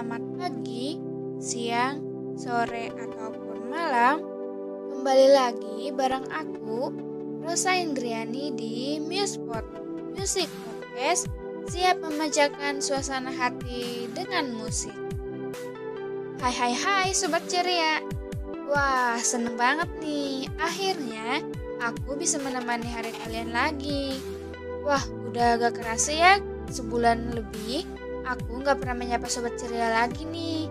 Selamat pagi, siang, sore, ataupun malam. Kembali lagi bareng aku, Rosa Indriani di Musepod, Music Podcast, siap memanjakan suasana hati dengan musik. Hai hai hai Sobat Ceria. Wah seneng banget nih. Akhirnya aku bisa menemani hari kalian lagi. Wah udah agak kerasa ya Sebulan lebih Aku nggak pernah menyapa sobat ceria lagi nih.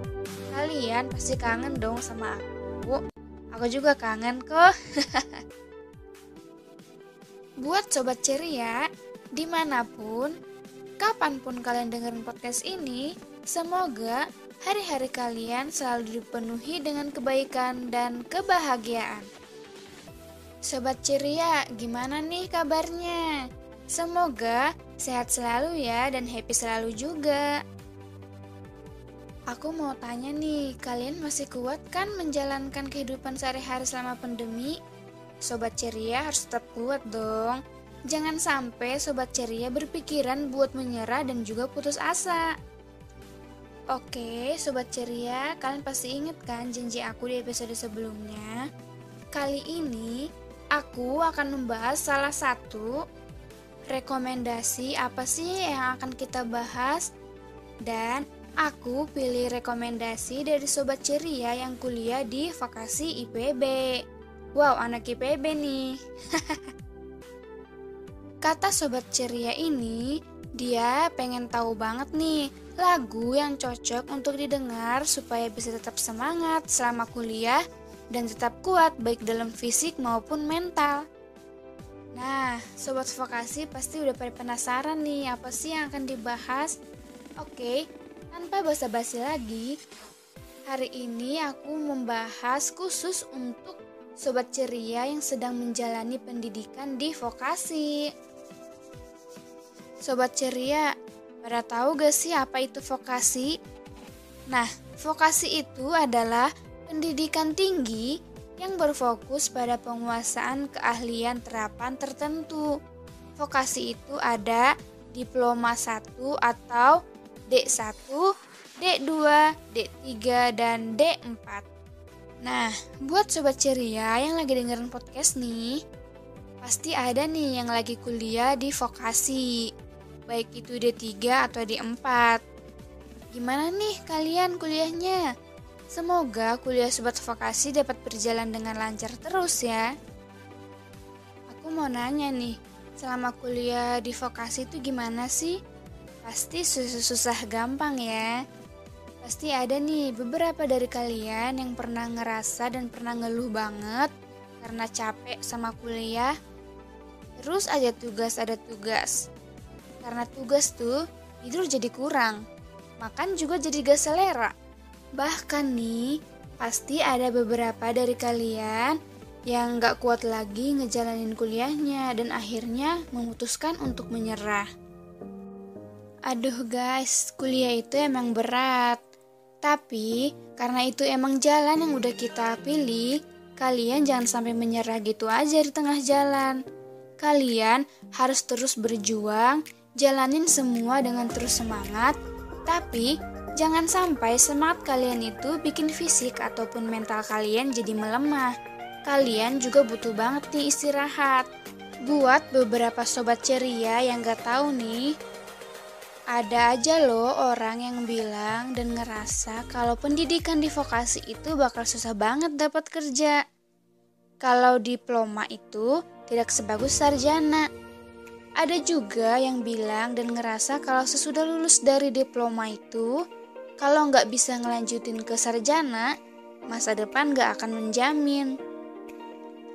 Kalian pasti kangen dong sama aku. Aku juga kangen kok. Buat sobat ceria, di mana pun, kapan pun kalian dengerin podcast ini, semoga hari-hari kalian selalu dipenuhi dengan kebaikan dan kebahagiaan. Sobat ceria, gimana nih kabarnya? Semoga sehat selalu ya dan happy selalu juga. Aku mau tanya nih, kalian masih kuat kan menjalankan kehidupan sehari-hari selama pandemi? Sobat ceria harus tetap kuat dong. Jangan sampai sobat ceria berpikiran buat menyerah dan juga putus asa. Oke, sobat ceria, kalian pasti inget kan janji aku di episode sebelumnya? Kali ini aku akan membahas salah satu rekomendasi apa sih yang akan kita bahas dan aku pilih rekomendasi dari sobat ceria yang kuliah di vokasi IPB. Wow, anak IPB nih. Kata sobat ceria ini, dia pengen tahu banget nih lagu yang cocok untuk didengar supaya bisa tetap semangat selama kuliah dan tetap kuat baik dalam fisik maupun mental. Nah, sobat vokasi pasti udah pada penasaran nih apa sih yang akan dibahas. Oke, tanpa basa-basi lagi, hari ini aku membahas khusus untuk sobat ceria yang sedang menjalani pendidikan di vokasi. Sobat ceria, pada tahu gak sih apa itu vokasi? Nah, vokasi itu adalah pendidikan tinggi yang berfokus pada penguasaan keahlian terapan tertentu. Vokasi itu ada diploma 1 atau D1, D2, D3, dan D4. Nah, buat sobat ceria yang lagi dengerin podcast nih, pasti ada nih yang lagi kuliah di vokasi, baik itu D3 atau D4. Gimana nih kalian kuliahnya? Semoga kuliah sobat vokasi dapat berjalan dengan lancar terus ya. Aku mau nanya nih, selama kuliah di vokasi itu gimana sih? Pasti susah-susah gampang ya. Pasti ada nih beberapa dari kalian yang pernah ngerasa dan pernah ngeluh banget karena capek sama kuliah. Terus aja tugas ada tugas. Karena tugas tuh tidur jadi kurang, makan juga jadi gak selera. Bahkan nih, pasti ada beberapa dari kalian yang gak kuat lagi ngejalanin kuliahnya dan akhirnya memutuskan untuk menyerah. Aduh guys, kuliah itu emang berat. Tapi, karena itu emang jalan yang udah kita pilih, kalian jangan sampai menyerah gitu aja di tengah jalan. Kalian harus terus berjuang, jalanin semua dengan terus semangat, tapi Jangan sampai semangat kalian itu bikin fisik ataupun mental kalian jadi melemah. Kalian juga butuh banget nih istirahat. Buat beberapa sobat ceria yang gak tahu nih, ada aja loh orang yang bilang dan ngerasa kalau pendidikan di vokasi itu bakal susah banget dapat kerja. Kalau diploma itu tidak sebagus sarjana. Ada juga yang bilang dan ngerasa kalau sesudah lulus dari diploma itu kalau nggak bisa ngelanjutin ke sarjana, masa depan nggak akan menjamin.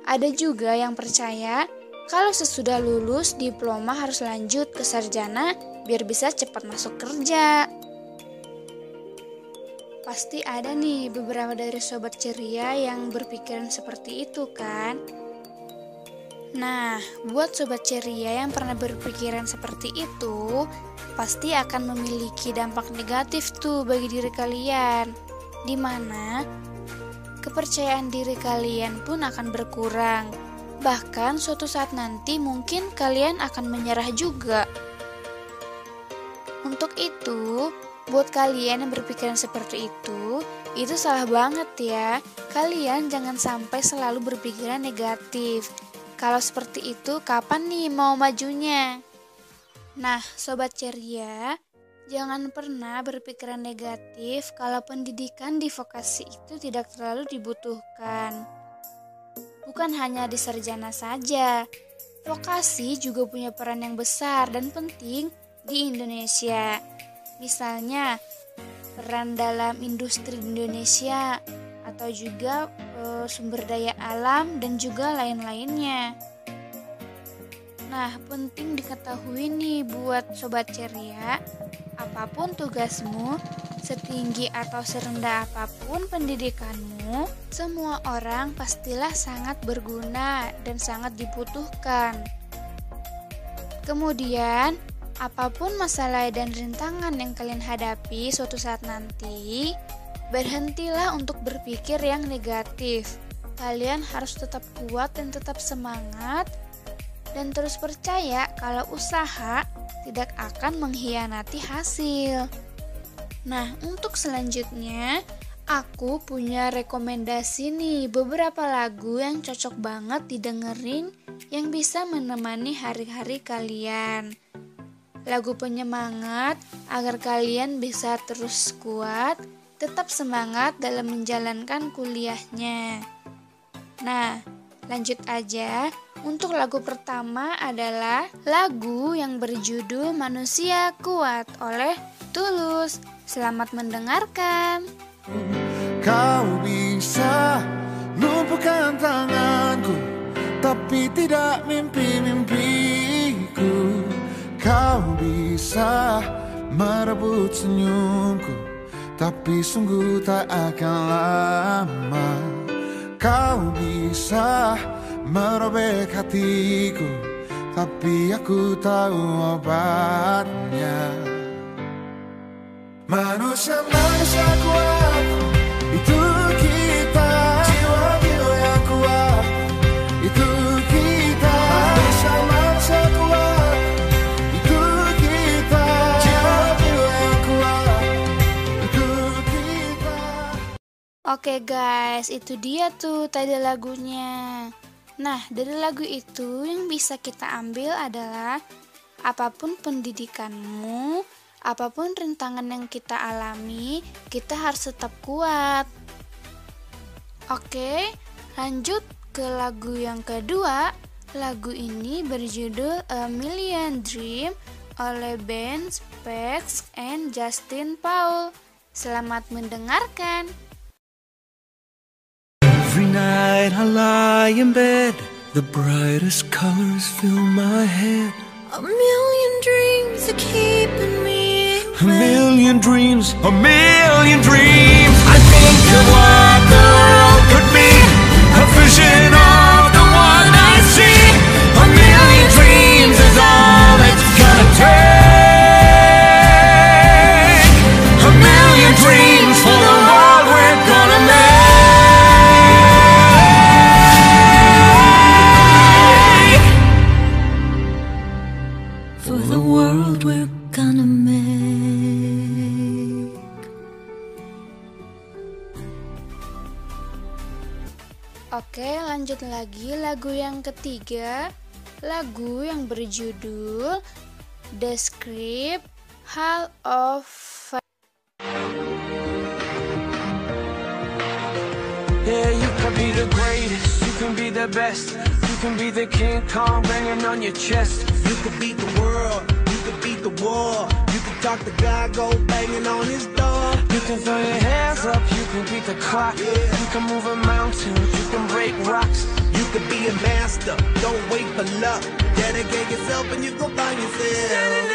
Ada juga yang percaya kalau sesudah lulus diploma harus lanjut ke sarjana biar bisa cepat masuk kerja. Pasti ada nih beberapa dari sobat ceria yang berpikiran seperti itu kan? Nah, buat sobat ceria yang pernah berpikiran seperti itu, pasti akan memiliki dampak negatif tuh bagi diri kalian. Di mana kepercayaan diri kalian pun akan berkurang. Bahkan suatu saat nanti mungkin kalian akan menyerah juga. Untuk itu, buat kalian yang berpikiran seperti itu, itu salah banget ya. Kalian jangan sampai selalu berpikiran negatif. Kalau seperti itu, kapan nih mau majunya? Nah, sobat ceria, jangan pernah berpikiran negatif kalau pendidikan di vokasi itu tidak terlalu dibutuhkan. Bukan hanya di sarjana saja, vokasi juga punya peran yang besar dan penting di Indonesia. Misalnya, peran dalam industri Indonesia atau juga e, sumber daya alam dan juga lain-lainnya. Nah, penting diketahui nih buat sobat ceria, apa pun tugasmu, setinggi atau serendah apa pun pendidikanmu, semua orang pastilah sangat berguna dan sangat dibutuhkan. Kemudian, Apa pun masalah dan rintangan yang kalian hadapi suatu saat nanti, berhentilah untuk berpikir yang negatif. Kalian harus tetap kuat dan tetap semangat, dan terus percaya kalau usaha tidak akan mengkhianati hasil. Nah, untuk selanjutnya, aku punya rekomendasi nih beberapa lagu yang cocok banget didengerin yang bisa menemani hari-hari kalian lagu penyemangat agar kalian bisa terus kuat, tetap semangat dalam menjalankan kuliahnya. Nah, lanjut aja. Untuk lagu pertama adalah lagu yang berjudul Manusia Kuat oleh Tulus. Selamat mendengarkan. Kau bisa lumpuhkan tanganku, tapi tidak mimpi-mimpiku. Kau bisa merebut senyumku Tapi sungguh tak akan lama Kau bisa merobek hatiku. Tapi aku tahu obatnya. Manusia-manusia kuat Itu kita Oke guys, itu dia tuh tadi lagunya. Nah, dari lagu itu yang bisa kita ambil adalah apa pun pendidikanmu, apa pun rintangan yang kita alami, kita harus tetap kuat. Oke, lanjut ke lagu yang kedua. Lagu ini berjudul A Million Dream oleh band Specs and Justin Paul. Selamat mendengarkan. Night I lie in bed, the brightest colors fill my head. A million dreams are keeping me A million dreams, a million dreams. I think of what the ketiga. Lagu yang berjudul The Script Hall of Fame. Yeah, you can be the greatest, you can be the best, you can be the King Kong banging on your chest. You could beat the world, you could beat the war. You could talk to God, go banging on his door. You can throw your hands up, you can beat the clock. You can move a mountain, you can break rocks. You could be a master, don't wait for luck. Dedicate yourself and you go find yourself.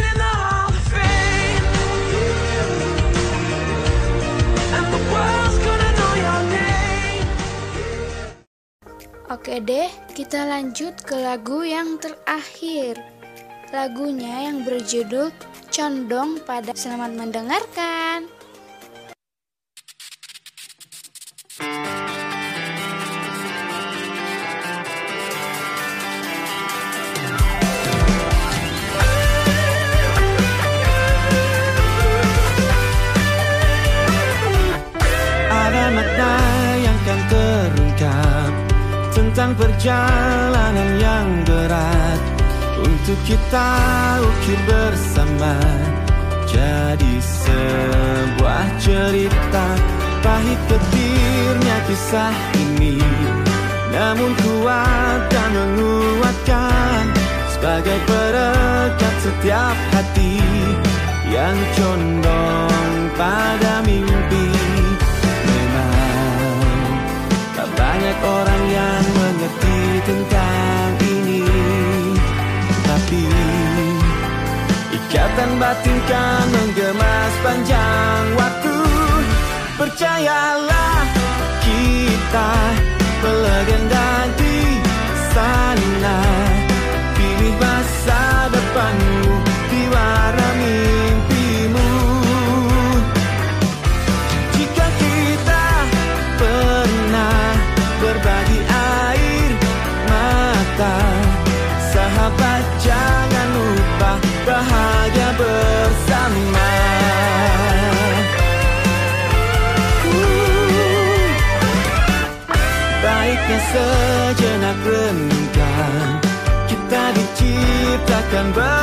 Oke deh, kita lanjut ke lagu yang terakhir. Lagunya yang berjudul Condong pada Selamat mendengarkan. Tentang perjalanan yang berat. Untuk kita ukir bersama Jadi sebuah cerita. Pahit getirnya kisah ini Namun kuat dan menguatkan. Sebagai perekat setiap hati Yang condong ikatan batin kan menggema sepanjang waktu. Percayalah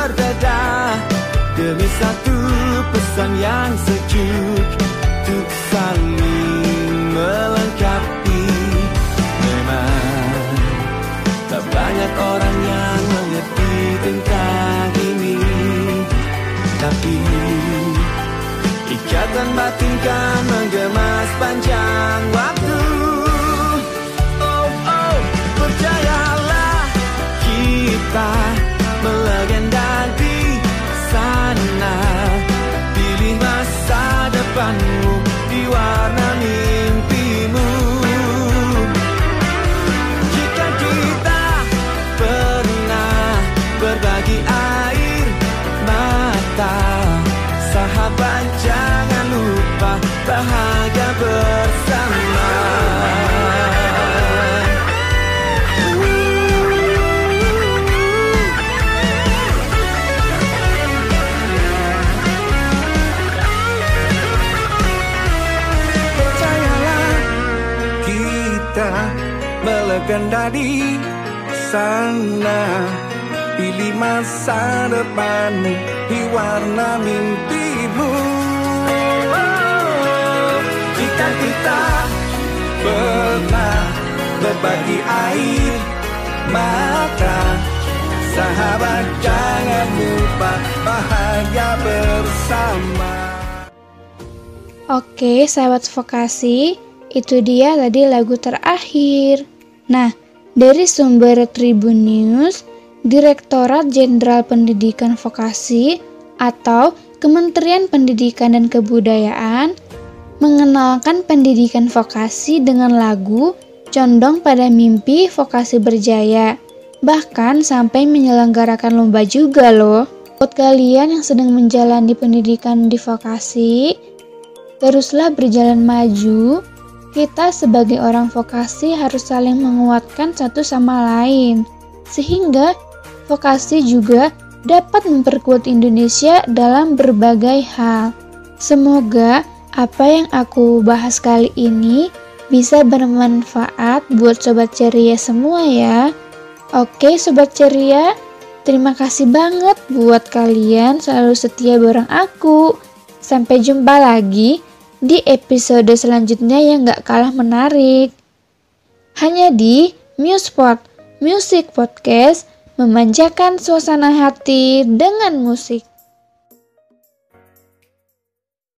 berbeda Demi satu pesan yang sejuk Untuk saling melengkapi. Memang tak banyak orang yang mengerti tentang ini. Tapi ikatan batin kan menggema sepanjang waktu. Oh oh percayalah kita melegenda di sana. Pilih masa depanmu di warna mimpimu. Jika kita pernah berbagi air mata. Sahabat jangan lupa bahagia bersama. Oke, sahabat vokasi, itu dia tadi lagu terakhir. Nah, dari sumber Tribun News, Direktorat Jenderal Pendidikan Vokasi atau Kementerian Pendidikan dan Kebudayaan mengenalkan pendidikan vokasi dengan lagu Condong pada Mimpi Vokasi Berjaya. Bahkan sampai menyelenggarakan lomba juga loh. Buat kalian yang sedang menjalani pendidikan di vokasi, teruslah berjalan maju. Kita sebagai orang vokasi harus saling menguatkan satu sama lain, sehingga vokasi juga dapat memperkuat Indonesia dalam berbagai hal. Semoga apa yang aku bahas kali ini bisa bermanfaat buat sobat ceria semua ya. Oke, sobat ceria, terima kasih banget buat kalian selalu setia bareng aku. Sampai jumpa lagi di episode selanjutnya yang gak kalah menarik. Hanya di Musepod, Music Podcast, memanjakan suasana hati dengan musik.